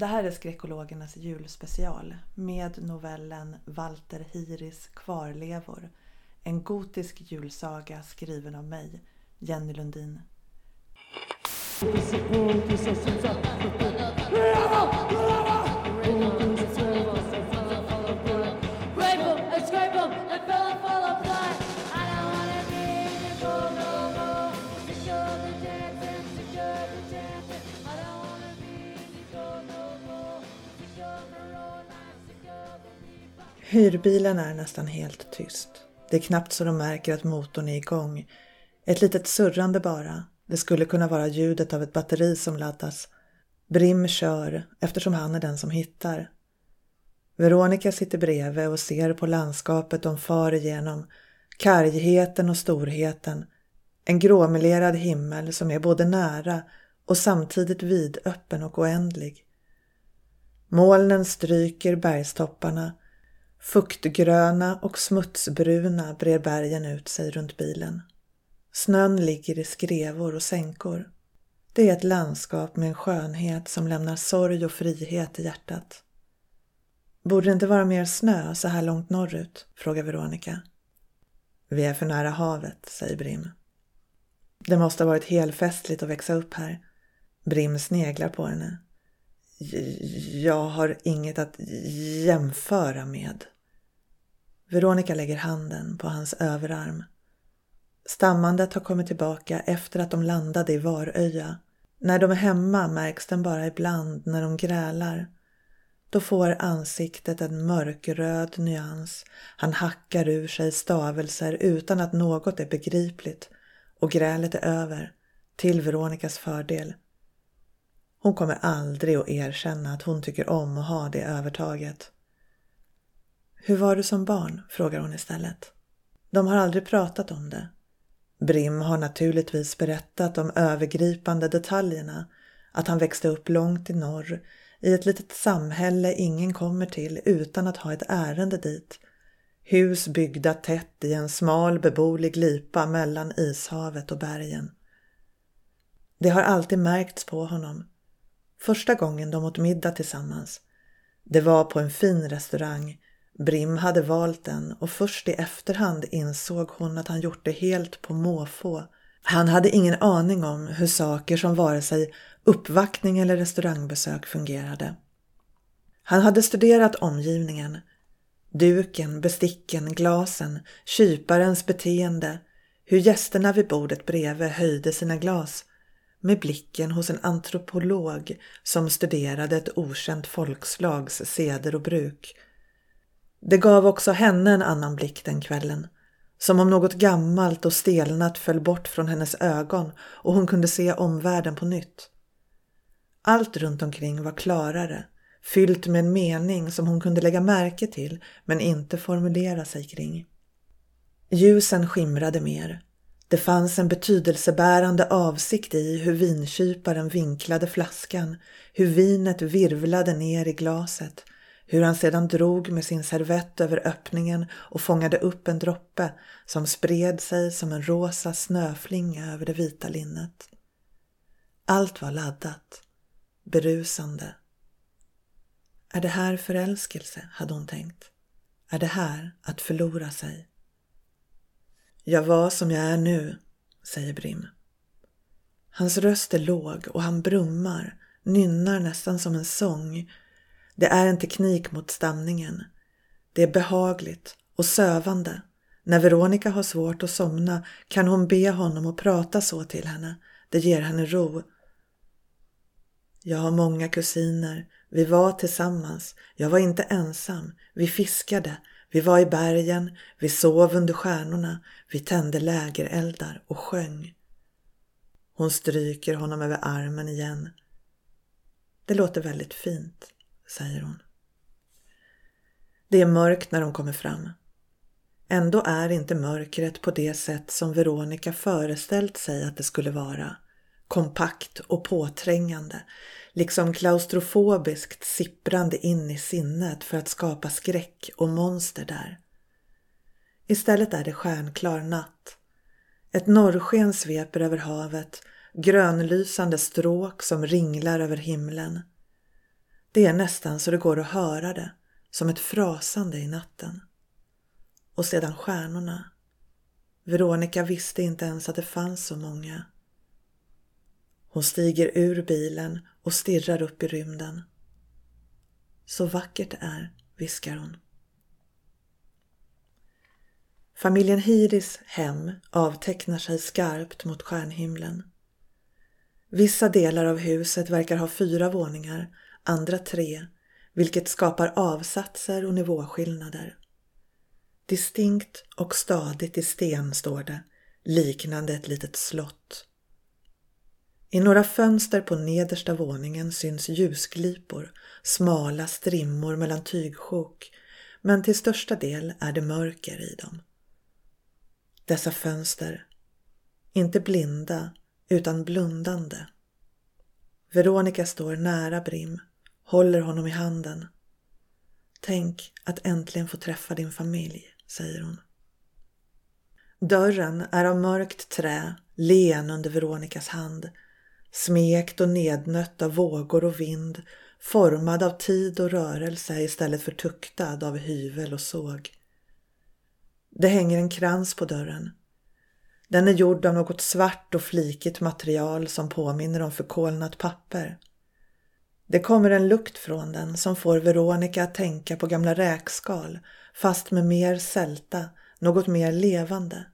Det här är skräckologernas julspecial med novellen Walter Hiris Kvarlevor. En gotisk julsaga skriven av mig, Jenny Lundin. Hyrbilen är nästan helt tyst. Det är knappt så de märker att motorn är igång. Ett litet surrande bara. Det skulle kunna vara ljudet av ett batteri som laddas. Brim kör eftersom han är den som hittar. Veronica sitter bredvid och ser på landskapet de far igenom. Kargheten och storheten. En gråmelerad himmel som är både nära och samtidigt vidöppen och oändlig. Molnen stryker bergstopparna Fuktgröna och smutsbruna brer bergen ut sig runt bilen. Snön ligger i skrevor och sänkor. Det är ett landskap med en skönhet som lämnar sorg och frihet i hjärtat. Borde det inte vara mer snö så här långt norrut? frågar Veronica. Vi är för nära havet, säger Brim. Det måste ha varit helfestligt att växa upp här. Brim sneglar på henne. Jag har inget att jämföra med. Veronica lägger handen på hans överarm. Stammandet har kommit tillbaka efter att de landade i Varöja. När de är hemma märks den bara ibland när de grälar. Då får ansiktet en mörkröd nyans. Han hackar ur sig stavelser utan att något är begripligt och grälet är över, till Veronicas fördel. Hon kommer aldrig att erkänna att hon tycker om att ha det övertaget. Hur var du som barn? frågar hon istället. De har aldrig pratat om det. Brim har naturligtvis berättat de övergripande detaljerna. Att han växte upp långt i norr, i ett litet samhälle ingen kommer till utan att ha ett ärende dit. Hus byggda tätt i en smal beboelig glipa mellan ishavet och bergen. Det har alltid märkts på honom. Första gången de åt middag tillsammans. Det var på en fin restaurang Brim hade valt den och först i efterhand insåg hon att han gjort det helt på måfå. Han hade ingen aning om hur saker som vare sig uppvaktning eller restaurangbesök fungerade. Han hade studerat omgivningen. Duken, besticken, glasen, kyparens beteende, hur gästerna vid bordet bredvid höjde sina glas med blicken hos en antropolog som studerade ett okänt folkslags seder och bruk det gav också henne en annan blick den kvällen. Som om något gammalt och stelnat föll bort från hennes ögon och hon kunde se omvärlden på nytt. Allt runt omkring var klarare, fyllt med en mening som hon kunde lägga märke till men inte formulera sig kring. Ljusen skimrade mer. Det fanns en betydelsebärande avsikt i hur vinkyparen vinklade flaskan, hur vinet virvlade ner i glaset, hur han sedan drog med sin servett över öppningen och fångade upp en droppe som spred sig som en rosa snöflinga över det vita linnet. Allt var laddat, berusande. Är det här förälskelse, hade hon tänkt. Är det här att förlora sig? Jag var som jag är nu, säger Brim. Hans röst är låg och han brummar, nynnar nästan som en sång det är en teknik mot stamningen. Det är behagligt och sövande. När Veronica har svårt att somna kan hon be honom att prata så till henne. Det ger henne ro. Jag har många kusiner. Vi var tillsammans. Jag var inte ensam. Vi fiskade. Vi var i bergen. Vi sov under stjärnorna. Vi tände lägereldar och sjöng. Hon stryker honom över armen igen. Det låter väldigt fint säger hon. Det är mörkt när de kommer fram. Ändå är inte mörkret på det sätt som Veronica föreställt sig att det skulle vara. Kompakt och påträngande, liksom klaustrofobiskt sipprande in i sinnet för att skapa skräck och monster där. Istället är det stjärnklar natt. Ett norrsken sveper över havet, grönlysande stråk som ringlar över himlen. Det är nästan så det går att höra det, som ett frasande i natten. Och sedan stjärnorna. Veronica visste inte ens att det fanns så många. Hon stiger ur bilen och stirrar upp i rymden. Så vackert det är, viskar hon. Familjen Hiris hem avtecknar sig skarpt mot stjärnhimlen. Vissa delar av huset verkar ha fyra våningar, andra tre, vilket skapar avsatser och nivåskillnader. Distinkt och stadigt i sten står det, liknande ett litet slott. I några fönster på nedersta våningen syns ljusglipor, smala strimmor mellan tygsjok, men till största del är det mörker i dem. Dessa fönster, inte blinda utan blundande. Veronica står nära Brim, håller honom i handen. Tänk att äntligen få träffa din familj, säger hon. Dörren är av mörkt trä, len under Veronicas hand smekt och nednött av vågor och vind, formad av tid och rörelse istället för tuktad av hyvel och såg. Det hänger en krans på dörren. Den är gjord av något svart och flikigt material som påminner om förkolnat papper. Det kommer en lukt från den som får Veronica att tänka på gamla räkskal fast med mer sälta, något mer levande.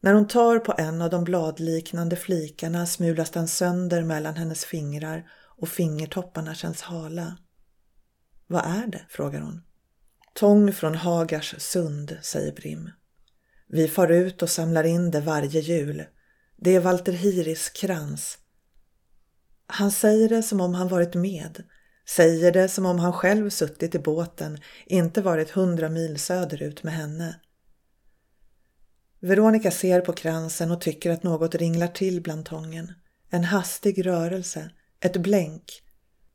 När hon tar på en av de bladliknande flikarna smulas den sönder mellan hennes fingrar och fingertopparna känns hala. Vad är det? frågar hon. Tång från Hagars sund, säger Brim. Vi far ut och samlar in det varje jul. Det är Walter Hiris krans. Han säger det som om han varit med. Säger det som om han själv suttit i båten, inte varit hundra mil söderut med henne. Veronica ser på kransen och tycker att något ringlar till bland tången. En hastig rörelse, ett blänk.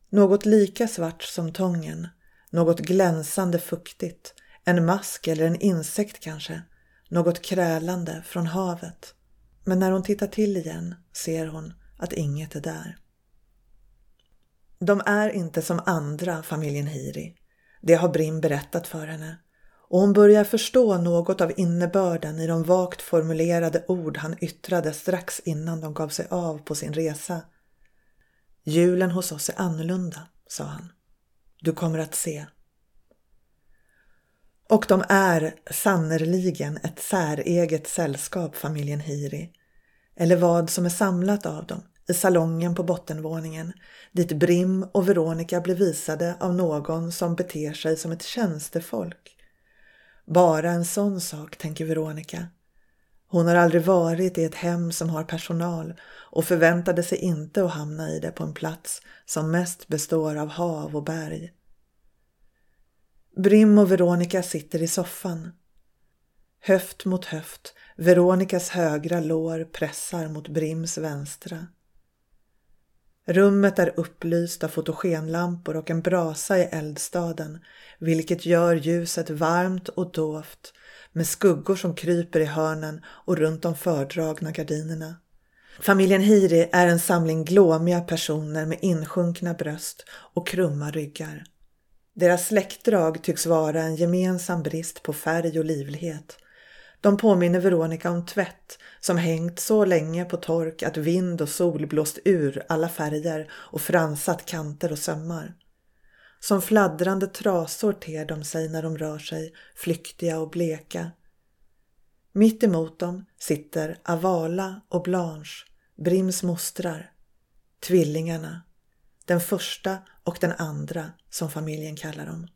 Något lika svart som tången. Något glänsande fuktigt. En mask eller en insekt kanske. Något krälande från havet. Men när hon tittar till igen ser hon att inget är där. De är inte som andra, familjen Hiri. Det har Brim berättat för henne och hon börjar förstå något av innebörden i de vagt formulerade ord han yttrade strax innan de gav sig av på sin resa. Julen hos oss är annorlunda, sa han. Du kommer att se. Och de är sannerligen ett säreget sällskap, familjen Hiri. Eller vad som är samlat av dem i salongen på bottenvåningen dit Brim och Veronica blir visade av någon som beter sig som ett tjänstefolk bara en sån sak, tänker Veronica. Hon har aldrig varit i ett hem som har personal och förväntade sig inte att hamna i det på en plats som mest består av hav och berg. Brim och Veronica sitter i soffan. Höft mot höft, Veronicas högra lår pressar mot Brims vänstra. Rummet är upplyst av fotogenlampor och en brasa i eldstaden vilket gör ljuset varmt och dovt med skuggor som kryper i hörnen och runt de fördragna gardinerna. Familjen Hiri är en samling glåmiga personer med insjunkna bröst och krumma ryggar. Deras släktdrag tycks vara en gemensam brist på färg och livlighet. De påminner Veronica om tvätt som hängt så länge på tork att vind och sol blåst ur alla färger och fransat kanter och sömmar. Som fladdrande trasor ter de sig när de rör sig, flyktiga och bleka. Mitt emot dem sitter Avala och Blanche, Brims mostrar, tvillingarna, den första och den andra som familjen kallar dem.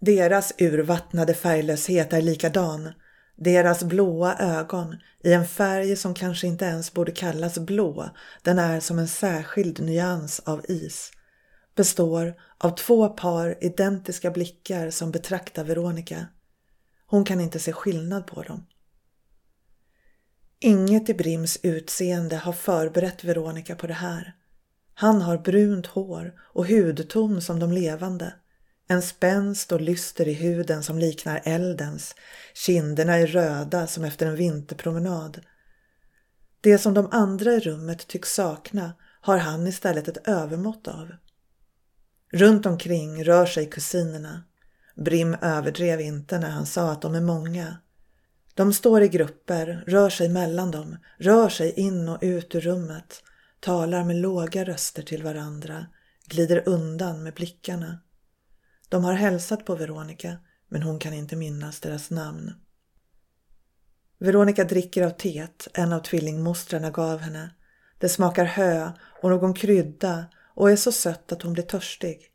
Deras urvattnade färglöshet är likadan, deras blåa ögon i en färg som kanske inte ens borde kallas blå, den är som en särskild nyans av is består av två par identiska blickar som betraktar Veronica. Hon kan inte se skillnad på dem. Inget i Brims utseende har förberett Veronica på det här. Han har brunt hår och hudton som de levande. En spänst och lyster i huden som liknar eldens. Kinderna är röda som efter en vinterpromenad. Det som de andra i rummet tycks sakna har han istället ett övermått av. Runt omkring rör sig kusinerna. Brim överdrev inte när han sa att de är många. De står i grupper, rör sig mellan dem, rör sig in och ut ur rummet, talar med låga röster till varandra, glider undan med blickarna. De har hälsat på Veronica, men hon kan inte minnas deras namn. Veronica dricker av teet en av tvillingmostrarna gav henne. Det smakar hö och någon krydda och är så sött att hon blir törstig.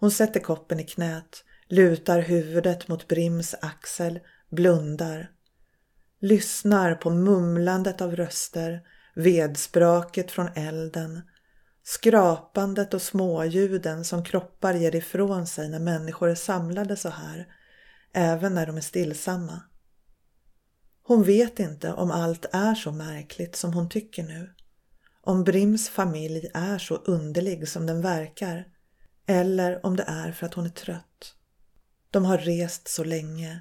Hon sätter koppen i knät, lutar huvudet mot Brims axel, blundar. Lyssnar på mumlandet av röster, vedspraket från elden, skrapandet och småljuden som kroppar ger ifrån sig när människor är samlade så här, även när de är stillsamma. Hon vet inte om allt är så märkligt som hon tycker nu. Om Brims familj är så underlig som den verkar eller om det är för att hon är trött. De har rest så länge.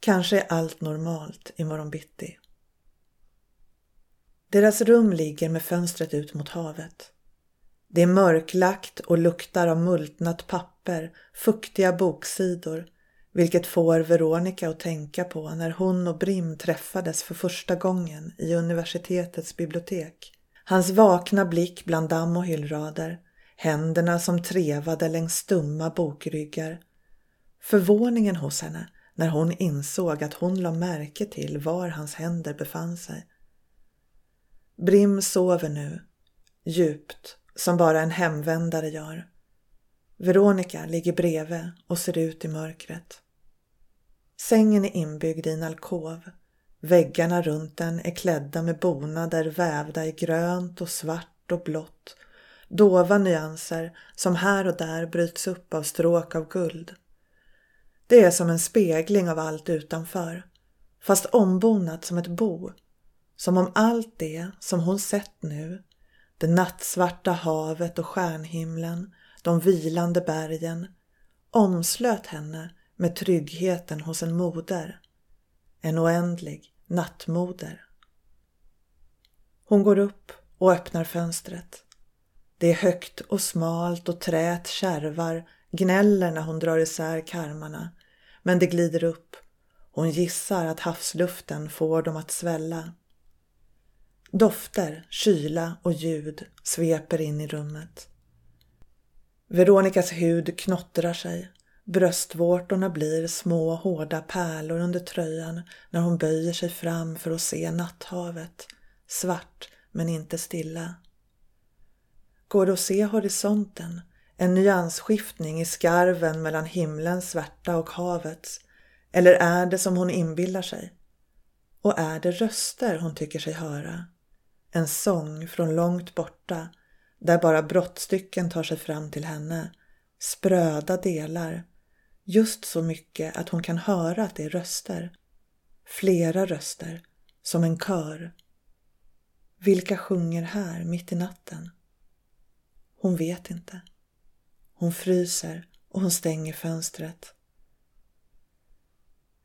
Kanske är allt normalt imorgon bitti. Deras rum ligger med fönstret ut mot havet. Det är mörklagt och luktar av multnat papper, fuktiga boksidor, vilket får Veronica att tänka på när hon och Brim träffades för första gången i universitetets bibliotek. Hans vakna blick bland damm och hyllrader, händerna som trevade längs stumma bokryggar. Förvåningen hos henne när hon insåg att hon la märke till var hans händer befann sig. Brim sover nu, djupt, som bara en hemvändare gör. Veronica ligger bredvid och ser ut i mörkret. Sängen är inbyggd i en alkov. Väggarna runt den är klädda med bonader vävda i grönt och svart och blått. Dova nyanser som här och där bryts upp av stråk av guld. Det är som en spegling av allt utanför, fast ombonat som ett bo. Som om allt det som hon sett nu, det nattsvarta havet och stjärnhimlen, de vilande bergen, omslöt henne med tryggheten hos en moder. En oändlig nattmoder. Hon går upp och öppnar fönstret. Det är högt och smalt och träet kärvar, gnäller när hon drar isär karmarna. Men det glider upp. Hon gissar att havsluften får dem att svälla. Dofter, kyla och ljud sveper in i rummet. Veronikas hud knottrar sig. Bröstvårtorna blir små hårda pärlor under tröjan när hon böjer sig fram för att se natthavet. Svart men inte stilla. Går det att se horisonten? En nyansskiftning i skarven mellan himlens svärta och havets? Eller är det som hon inbillar sig? Och är det röster hon tycker sig höra? En sång från långt borta där bara brottstycken tar sig fram till henne. Spröda delar. Just så mycket att hon kan höra att det är röster. Flera röster, som en kör. Vilka sjunger här mitt i natten? Hon vet inte. Hon fryser och hon stänger fönstret.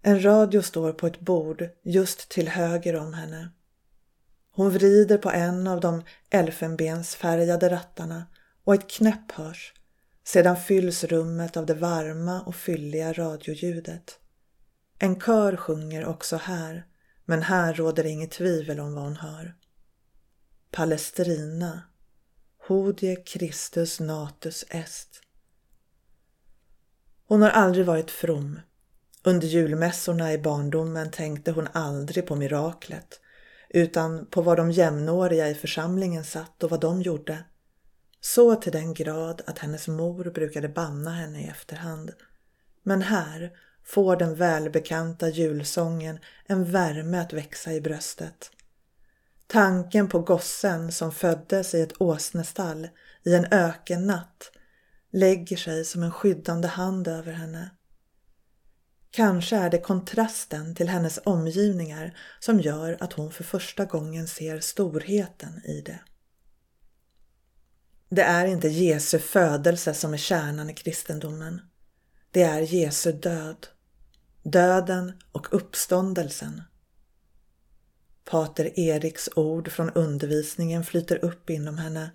En radio står på ett bord just till höger om henne. Hon vrider på en av de elfenbensfärgade rattarna och ett knäpp hörs. Sedan fylls rummet av det varma och fylliga radioljudet. En kör sjunger också här, men här råder inget tvivel om vad hon hör. Palestrina Hodie Christus natus est. Hon har aldrig varit from. Under julmässorna i barndomen tänkte hon aldrig på miraklet utan på vad de jämnåriga i församlingen satt och vad de gjorde. Så till den grad att hennes mor brukade banna henne i efterhand. Men här får den välbekanta julsången en värme att växa i bröstet. Tanken på gossen som föddes i ett åsnestall i en ökennatt lägger sig som en skyddande hand över henne. Kanske är det kontrasten till hennes omgivningar som gör att hon för första gången ser storheten i det. Det är inte Jesu födelse som är kärnan i kristendomen. Det är Jesu död. Döden och uppståndelsen Pater Eriks ord från undervisningen flyter upp inom henne.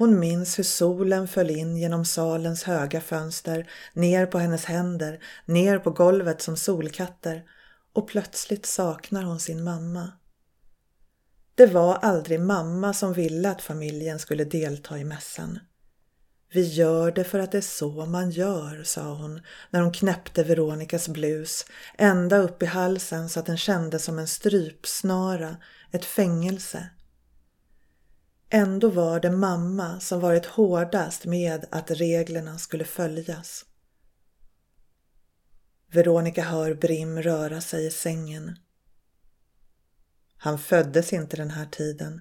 Hon minns hur solen föll in genom salens höga fönster, ner på hennes händer, ner på golvet som solkatter och plötsligt saknar hon sin mamma. Det var aldrig mamma som ville att familjen skulle delta i mässan. Vi gör det för att det är så man gör, sa hon när hon knäppte Veronikas blus ända upp i halsen så att den kändes som en strypsnara, ett fängelse. Ändå var det mamma som varit hårdast med att reglerna skulle följas. Veronica hör Brim röra sig i sängen. Han föddes inte den här tiden.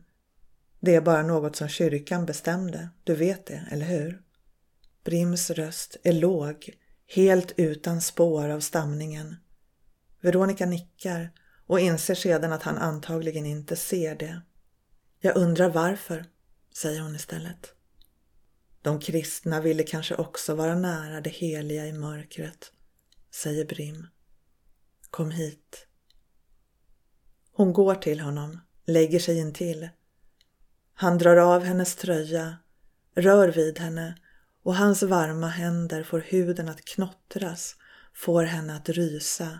Det är bara något som kyrkan bestämde. Du vet det, eller hur? Brims röst är låg, helt utan spår av stamningen. Veronica nickar och inser sedan att han antagligen inte ser det. Jag undrar varför, säger hon istället. De kristna ville kanske också vara nära det heliga i mörkret, säger Brim. Kom hit. Hon går till honom, lägger sig intill. Han drar av hennes tröja, rör vid henne och hans varma händer får huden att knottras, får henne att rysa.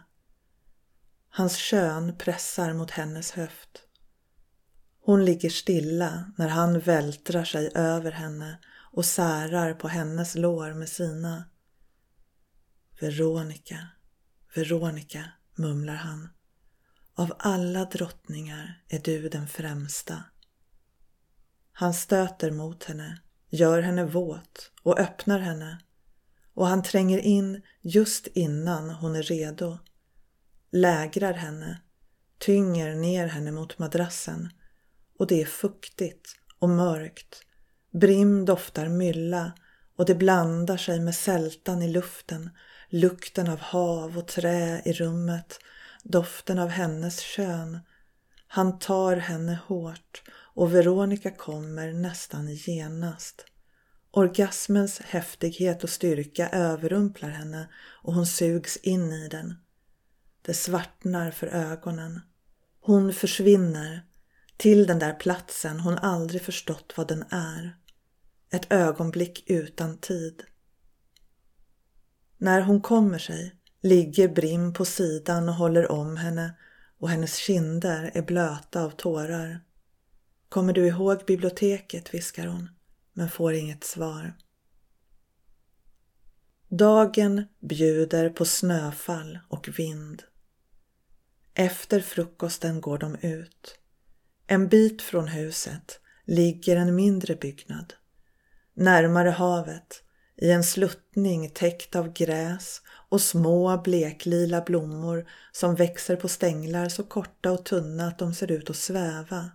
Hans kön pressar mot hennes höft. Hon ligger stilla när han vältrar sig över henne och särar på hennes lår med sina. Veronica, Veronica, mumlar han. Av alla drottningar är du den främsta. Han stöter mot henne, gör henne våt och öppnar henne och han tränger in just innan hon är redo. Lägrar henne, tynger ner henne mot madrassen och det är fuktigt och mörkt. Brim doftar mylla och det blandar sig med sältan i luften, lukten av hav och trä i rummet, doften av hennes kön. Han tar henne hårt och Veronica kommer nästan genast. Orgasmens häftighet och styrka överrumplar henne och hon sugs in i den. Det svartnar för ögonen. Hon försvinner till den där platsen hon aldrig förstått vad den är. Ett ögonblick utan tid. När hon kommer sig ligger Brim på sidan och håller om henne och hennes kinder är blöta av tårar. Kommer du ihåg biblioteket? viskar hon, men får inget svar. Dagen bjuder på snöfall och vind. Efter frukosten går de ut. En bit från huset ligger en mindre byggnad. Närmare havet, i en sluttning täckt av gräs och små bleklila blommor som växer på stänglar så korta och tunna att de ser ut att sväva.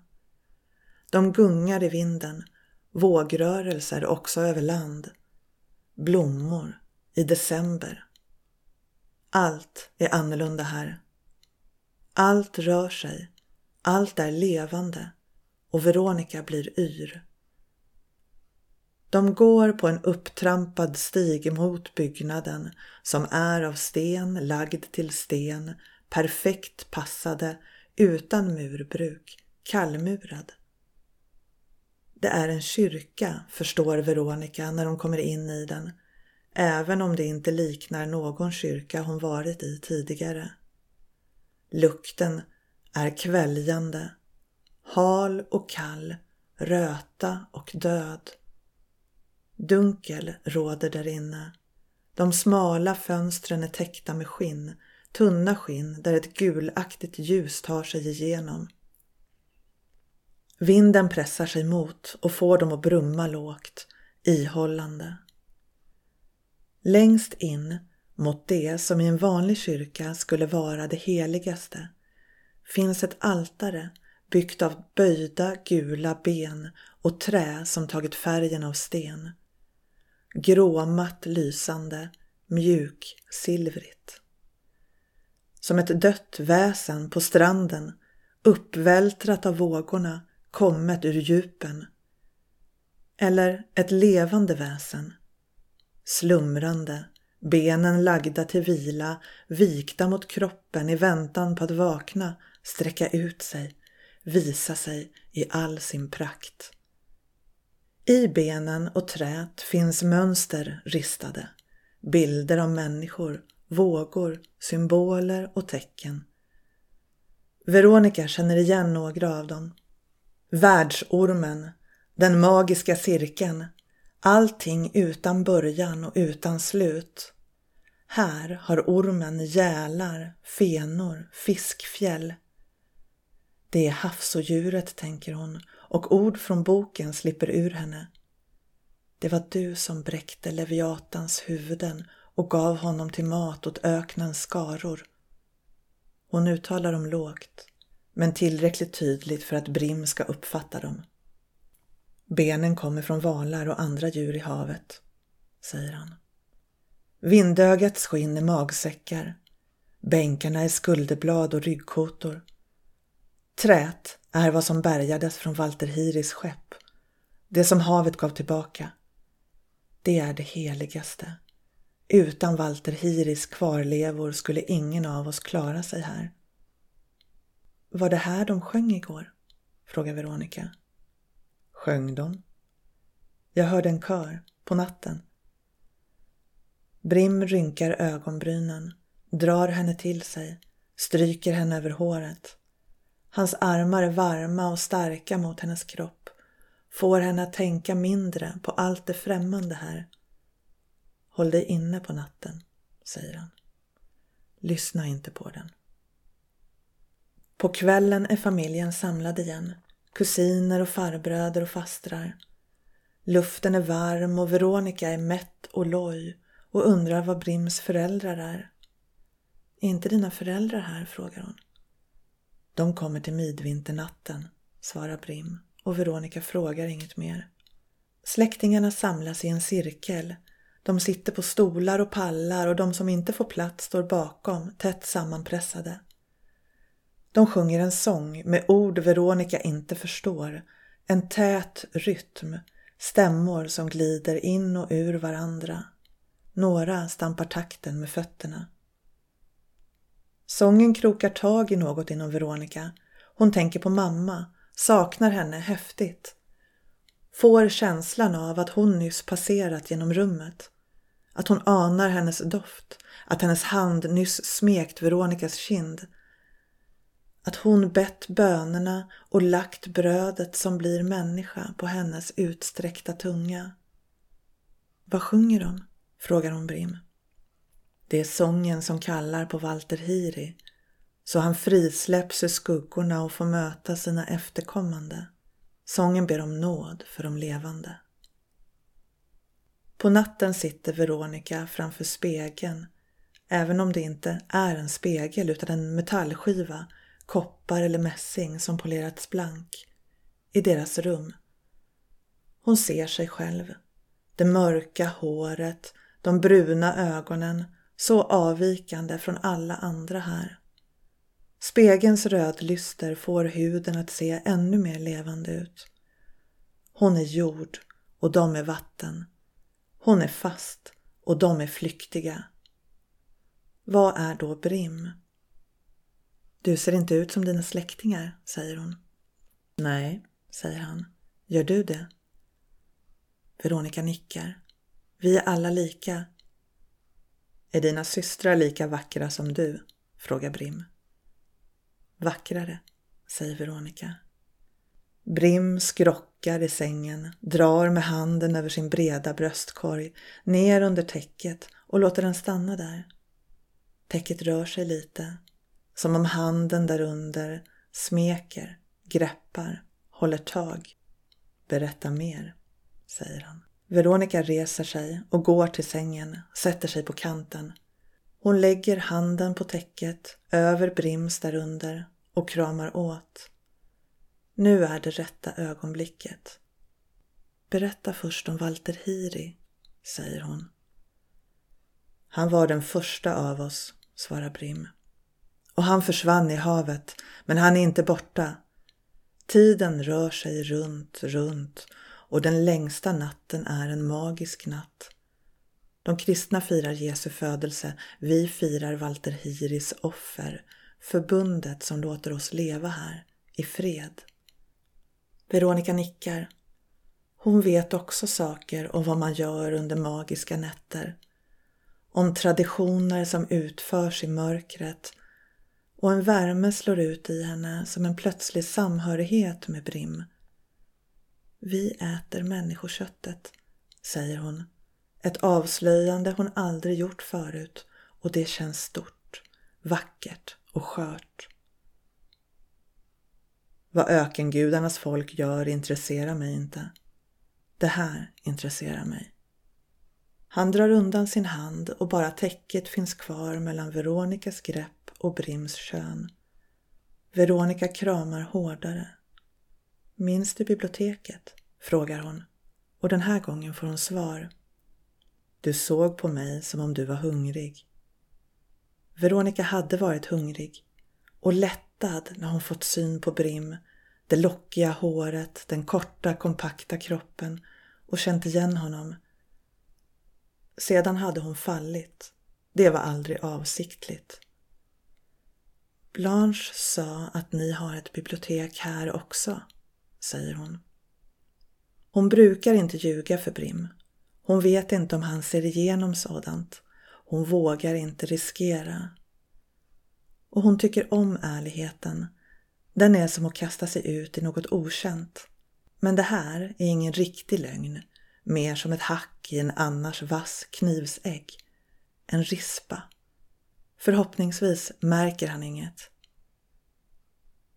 De gungar i vinden, vågrörelser också över land. Blommor i december. Allt är annorlunda här. Allt rör sig allt är levande och Veronica blir yr. De går på en upptrampad stig mot byggnaden som är av sten lagd till sten, perfekt passade, utan murbruk, kallmurad. Det är en kyrka, förstår Veronica när hon kommer in i den, även om det inte liknar någon kyrka hon varit i tidigare. Lukten är kväljande, hal och kall, röta och död. Dunkel råder därinne. De smala fönstren är täckta med skinn, tunna skinn där ett gulaktigt ljus tar sig igenom. Vinden pressar sig mot och får dem att brumma lågt, ihållande. Längst in mot det som i en vanlig kyrka skulle vara det heligaste finns ett altare byggt av böjda gula ben och trä som tagit färgen av sten. Gråmatt lysande, mjuk silvrigt. Som ett dött väsen på stranden, uppvältrat av vågorna, kommet ur djupen. Eller ett levande väsen, slumrande, benen lagda till vila, vikta mot kroppen i väntan på att vakna sträcka ut sig, visa sig i all sin prakt. I benen och trät finns mönster ristade, bilder av människor, vågor, symboler och tecken. Veronica känner igen några av dem. Världsormen, den magiska cirkeln, allting utan början och utan slut. Här har ormen gälar, fenor, fiskfjäll. Det är havsodjuret, tänker hon och ord från boken slipper ur henne. Det var du som bräckte Leviatans huvuden och gav honom till mat åt öknens skaror. Hon uttalar dem lågt, men tillräckligt tydligt för att Brim ska uppfatta dem. Benen kommer från valar och andra djur i havet, säger han. Vindögats skinn är magsäckar. Bänkarna är skulderblad och ryggkotor. Trät är vad som bärgades från Walter Hiris skepp. Det som havet gav tillbaka. Det är det heligaste. Utan Walter Hiris kvarlevor skulle ingen av oss klara sig här. Var det här de sjöng igår? frågar Veronica. Sjöng de? Jag hörde en kör på natten. Brim rynkar ögonbrynen, drar henne till sig, stryker henne över håret. Hans armar är varma och starka mot hennes kropp, får henne att tänka mindre på allt det främmande här. Håll dig inne på natten, säger han. Lyssna inte på den. På kvällen är familjen samlad igen. Kusiner och farbröder och fastrar. Luften är varm och Veronica är mätt och loj och undrar vad Brims föräldrar är. Är inte dina föräldrar här? frågar hon. De kommer till midvinternatten, svarar Brim och Veronica frågar inget mer. Släktingarna samlas i en cirkel. De sitter på stolar och pallar och de som inte får plats står bakom, tätt sammanpressade. De sjunger en sång med ord Veronica inte förstår. En tät rytm, stämmor som glider in och ur varandra. Några stampar takten med fötterna. Sången krokar tag i något inom Veronica. Hon tänker på mamma, saknar henne häftigt. Får känslan av att hon nyss passerat genom rummet. Att hon anar hennes doft, att hennes hand nyss smekt Veronikas kind. Att hon bett bönerna och lagt brödet som blir människa på hennes utsträckta tunga. Vad sjunger de? frågar hon Brim. Det är sången som kallar på Walter Hiri så han frisläpps ur skuggorna och får möta sina efterkommande. Sången ber om nåd för de levande. På natten sitter Veronica framför spegeln även om det inte är en spegel utan en metallskiva, koppar eller mässing som polerats blank, i deras rum. Hon ser sig själv. Det mörka håret, de bruna ögonen, så avvikande från alla andra här. Spegelns rödlyster får huden att se ännu mer levande ut. Hon är jord och de är vatten. Hon är fast och de är flyktiga. Vad är då Brim? Du ser inte ut som dina släktingar, säger hon. Nej, säger han. Gör du det? Veronica nickar. Vi är alla lika. Är dina systrar lika vackra som du? frågar Brim. Vackrare, säger Veronica. Brim skrockar i sängen, drar med handen över sin breda bröstkorg, ner under täcket och låter den stanna där. Täcket rör sig lite, som om handen därunder smeker, greppar, håller tag. Berätta mer, säger han. Veronica reser sig och går till sängen, sätter sig på kanten. Hon lägger handen på täcket över Brims därunder och kramar åt. Nu är det rätta ögonblicket. Berätta först om Walter Hiri, säger hon. Han var den första av oss, svarar Brim. Och han försvann i havet, men han är inte borta. Tiden rör sig runt, runt och den längsta natten är en magisk natt. De kristna firar Jesu födelse, vi firar Walter Hiris offer, förbundet som låter oss leva här i fred. Veronica nickar. Hon vet också saker om vad man gör under magiska nätter. Om traditioner som utförs i mörkret och en värme slår ut i henne som en plötslig samhörighet med Brim. Vi äter människoköttet, säger hon. Ett avslöjande hon aldrig gjort förut och det känns stort, vackert och skört. Vad ökengudarnas folk gör intresserar mig inte. Det här intresserar mig. Han drar undan sin hand och bara täcket finns kvar mellan Veronikas grepp och Brims kön. Veronica kramar hårdare. Minns du biblioteket? frågar hon och den här gången får hon svar. Du såg på mig som om du var hungrig. Veronica hade varit hungrig och lättad när hon fått syn på Brim, det lockiga håret, den korta kompakta kroppen och känt igen honom. Sedan hade hon fallit. Det var aldrig avsiktligt. Blanche sa att ni har ett bibliotek här också, säger hon. Hon brukar inte ljuga för Brim. Hon vet inte om han ser igenom sådant. Hon vågar inte riskera. Och hon tycker om ärligheten. Den är som att kasta sig ut i något okänt. Men det här är ingen riktig lögn. Mer som ett hack i en annars vass knivsägg. En rispa. Förhoppningsvis märker han inget.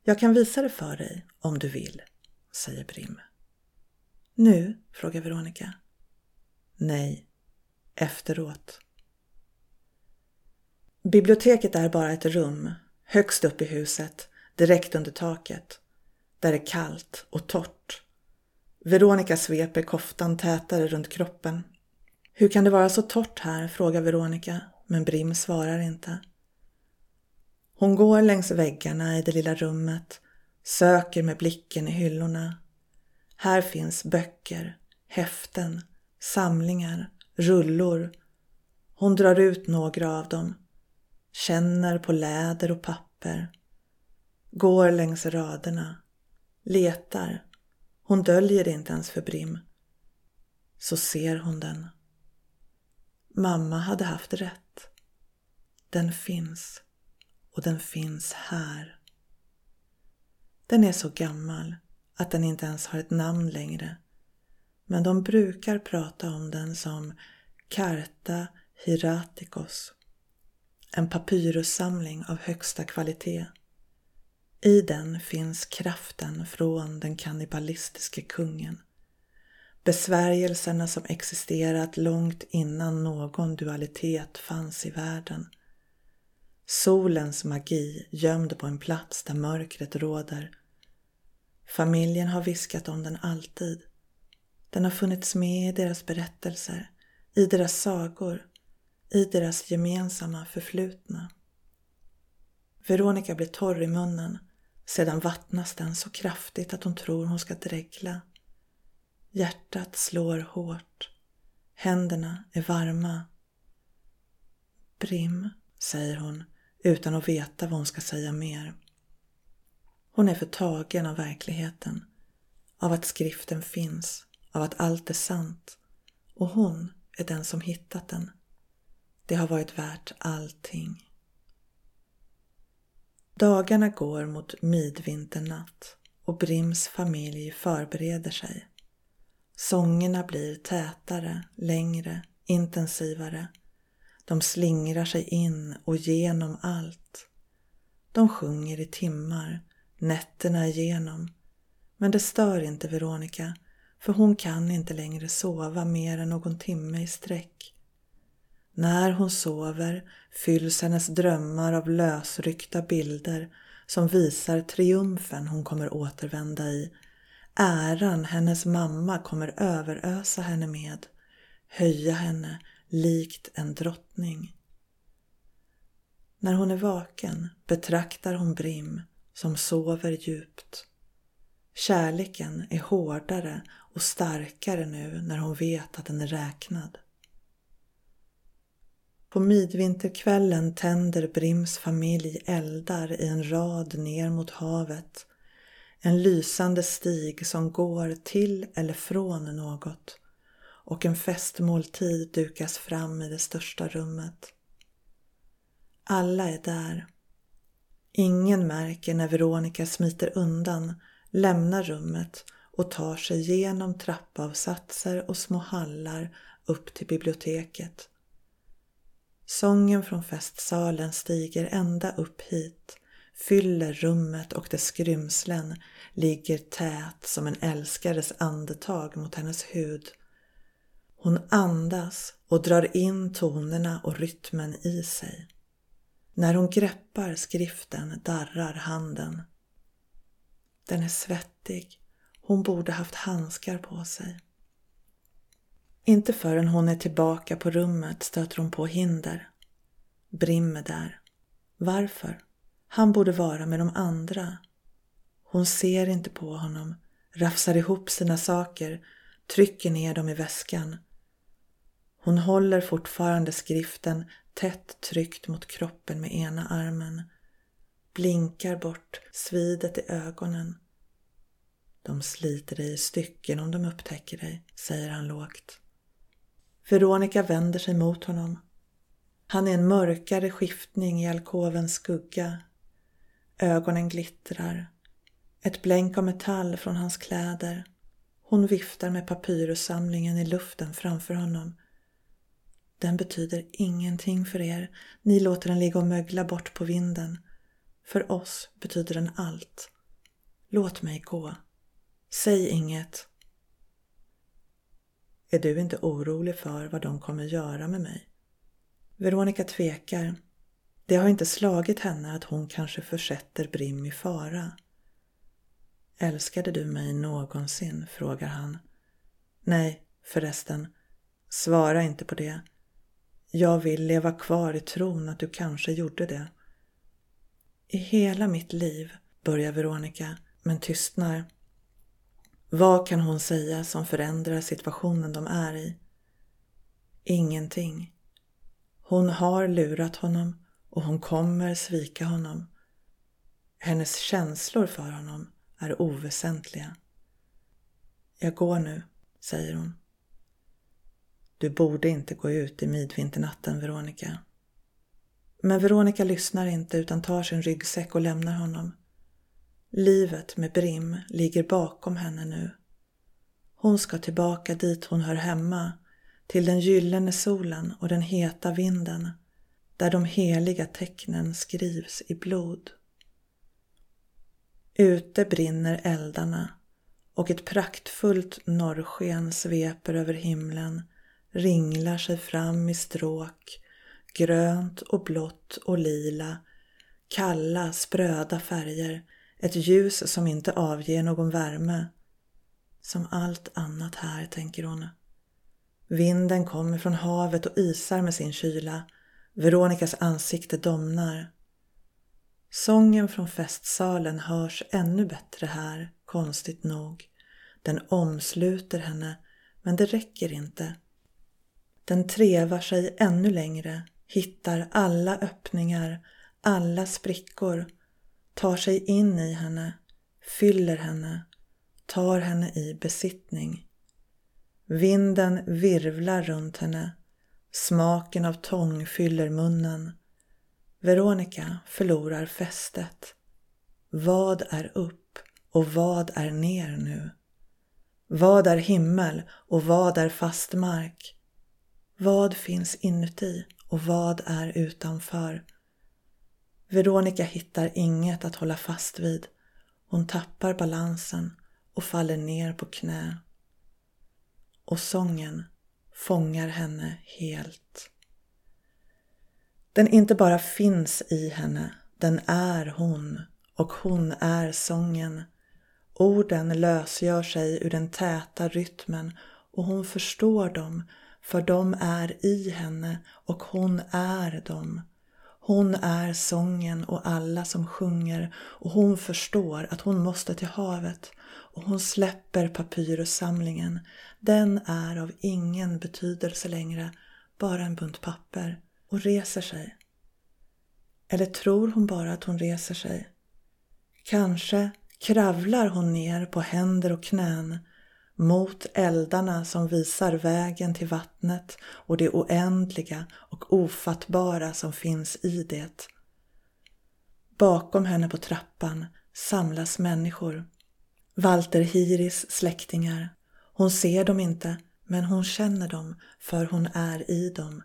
Jag kan visa det för dig om du vill, säger Brim. Nu? frågar Veronica. Nej, efteråt. Biblioteket är bara ett rum, högst upp i huset, direkt under taket. Där det är kallt och torrt. Veronica sveper koftan tätare runt kroppen. Hur kan det vara så torrt här? frågar Veronica, men Brim svarar inte. Hon går längs väggarna i det lilla rummet, söker med blicken i hyllorna. Här finns böcker, häften, samlingar, rullor. Hon drar ut några av dem, känner på läder och papper, går längs raderna, letar. Hon döljer det inte ens för Brim. Så ser hon den. Mamma hade haft rätt. Den finns och den finns här. Den är så gammal att den inte ens har ett namn längre. Men de brukar prata om den som Carta Hieratikos. En papyrussamling av högsta kvalitet. I den finns kraften från den kannibalistiske kungen. Besvärjelserna som existerat långt innan någon dualitet fanns i världen. Solens magi gömd på en plats där mörkret råder. Familjen har viskat om den alltid. Den har funnits med i deras berättelser, i deras sagor, i deras gemensamma förflutna. Veronica blir torr i munnen. Sedan vattnas den så kraftigt att hon tror hon ska dregla. Hjärtat slår hårt. Händerna är varma. Brim, säger hon utan att veta vad hon ska säga mer. Hon är för tagen av verkligheten, av att skriften finns, av att allt är sant. Och hon är den som hittat den. Det har varit värt allting. Dagarna går mot midvinternatt och Brims familj förbereder sig. Sångerna blir tätare, längre, intensivare. De slingrar sig in och genom allt. De sjunger i timmar, nätterna igenom. Men det stör inte Veronica, för hon kan inte längre sova mer än någon timme i sträck. När hon sover fylls hennes drömmar av lösryckta bilder som visar triumfen hon kommer återvända i, äran hennes mamma kommer överösa henne med, höja henne likt en drottning. När hon är vaken betraktar hon Brim som sover djupt. Kärleken är hårdare och starkare nu när hon vet att den är räknad. På midvinterkvällen tänder Brims familj eldar i en rad ner mot havet. En lysande stig som går till eller från något och en festmåltid dukas fram i det största rummet. Alla är där. Ingen märker när Veronica smiter undan, lämnar rummet och tar sig genom trappavsatser och små hallar upp till biblioteket. Sången från festsalen stiger ända upp hit, fyller rummet och dess skrymslen ligger tät som en älskares andetag mot hennes hud. Hon andas och drar in tonerna och rytmen i sig. När hon greppar skriften darrar handen. Den är svettig. Hon borde haft handskar på sig. Inte förrän hon är tillbaka på rummet stöter hon på hinder. Brim är där. Varför? Han borde vara med de andra. Hon ser inte på honom, rafsar ihop sina saker, trycker ner dem i väskan. Hon håller fortfarande skriften tätt tryckt mot kroppen med ena armen. Blinkar bort svidet i ögonen. De sliter dig i stycken om de upptäcker dig, säger han lågt. Veronica vänder sig mot honom. Han är en mörkare skiftning i alkovens skugga. Ögonen glittrar. Ett blänk av metall från hans kläder. Hon viftar med papyrussamlingen i luften framför honom. Den betyder ingenting för er. Ni låter den ligga och mögla bort på vinden. För oss betyder den allt. Låt mig gå. Säg inget. Är du inte orolig för vad de kommer göra med mig? Veronica tvekar. Det har inte slagit henne att hon kanske försätter Brim i fara. Älskade du mig någonsin? frågar han. Nej, förresten. Svara inte på det. Jag vill leva kvar i tron att du kanske gjorde det. I hela mitt liv, börjar Veronica, men tystnar. Vad kan hon säga som förändrar situationen de är i? Ingenting. Hon har lurat honom och hon kommer svika honom. Hennes känslor för honom är oväsentliga. Jag går nu, säger hon. Du borde inte gå ut i midvinternatten, Veronica. Men Veronica lyssnar inte utan tar sin ryggsäck och lämnar honom. Livet med Brim ligger bakom henne nu. Hon ska tillbaka dit hon hör hemma, till den gyllene solen och den heta vinden, där de heliga tecknen skrivs i blod. Ute brinner eldarna och ett praktfullt norrsken sveper över himlen, ringlar sig fram i stråk, grönt och blått och lila, kalla spröda färger ett ljus som inte avger någon värme. Som allt annat här, tänker hon. Vinden kommer från havet och isar med sin kyla. Veronikas ansikte domnar. Sången från festsalen hörs ännu bättre här, konstigt nog. Den omsluter henne, men det räcker inte. Den trevar sig ännu längre, hittar alla öppningar, alla sprickor tar sig in i henne, fyller henne, tar henne i besittning. Vinden virvlar runt henne, smaken av tång fyller munnen. Veronica förlorar fästet. Vad är upp och vad är ner nu? Vad är himmel och vad är fast mark? Vad finns inuti och vad är utanför? Veronica hittar inget att hålla fast vid. Hon tappar balansen och faller ner på knä. Och sången fångar henne helt. Den inte bara finns i henne, den är hon och hon är sången. Orden lösgör sig ur den täta rytmen och hon förstår dem för de är i henne och hon är dem. Hon är sången och alla som sjunger och hon förstår att hon måste till havet och hon släpper papyrussamlingen. Den är av ingen betydelse längre, bara en bunt papper och reser sig. Eller tror hon bara att hon reser sig? Kanske kravlar hon ner på händer och knän mot eldarna som visar vägen till vattnet och det oändliga och ofattbara som finns i det. Bakom henne på trappan samlas människor. Walter Hiris släktingar. Hon ser dem inte, men hon känner dem för hon är i dem.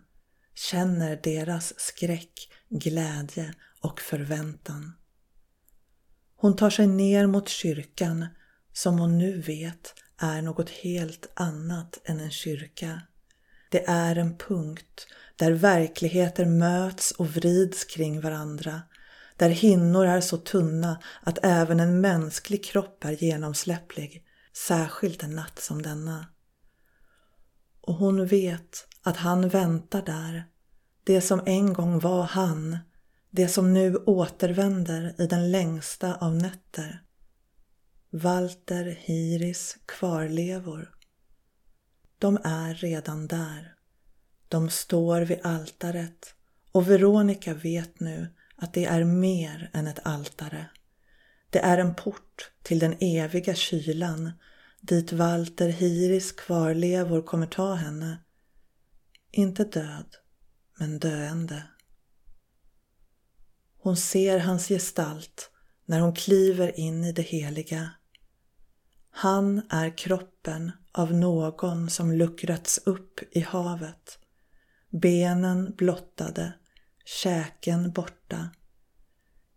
Känner deras skräck, glädje och förväntan. Hon tar sig ner mot kyrkan som hon nu vet är något helt annat än en kyrka. Det är en punkt där verkligheter möts och vrids kring varandra, där hinnor är så tunna att även en mänsklig kropp är genomsläpplig, särskilt en natt som denna. Och hon vet att han väntar där, det som en gång var han, det som nu återvänder i den längsta av nätter. Walter Hiris kvarlevor. De är redan där. De står vid altaret och Veronica vet nu att det är mer än ett altare. Det är en port till den eviga kylan dit Walter Hiris kvarlevor kommer ta henne. Inte död, men döende. Hon ser hans gestalt när hon kliver in i det heliga han är kroppen av någon som luckrats upp i havet. Benen blottade, käken borta.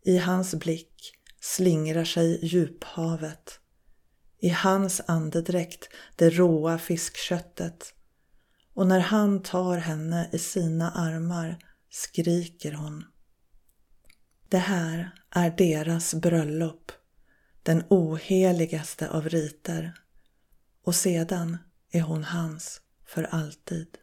I hans blick slingrar sig djuphavet. I hans andedräkt det råa fiskköttet. Och när han tar henne i sina armar skriker hon. Det här är deras bröllop den oheligaste av riter och sedan är hon hans för alltid.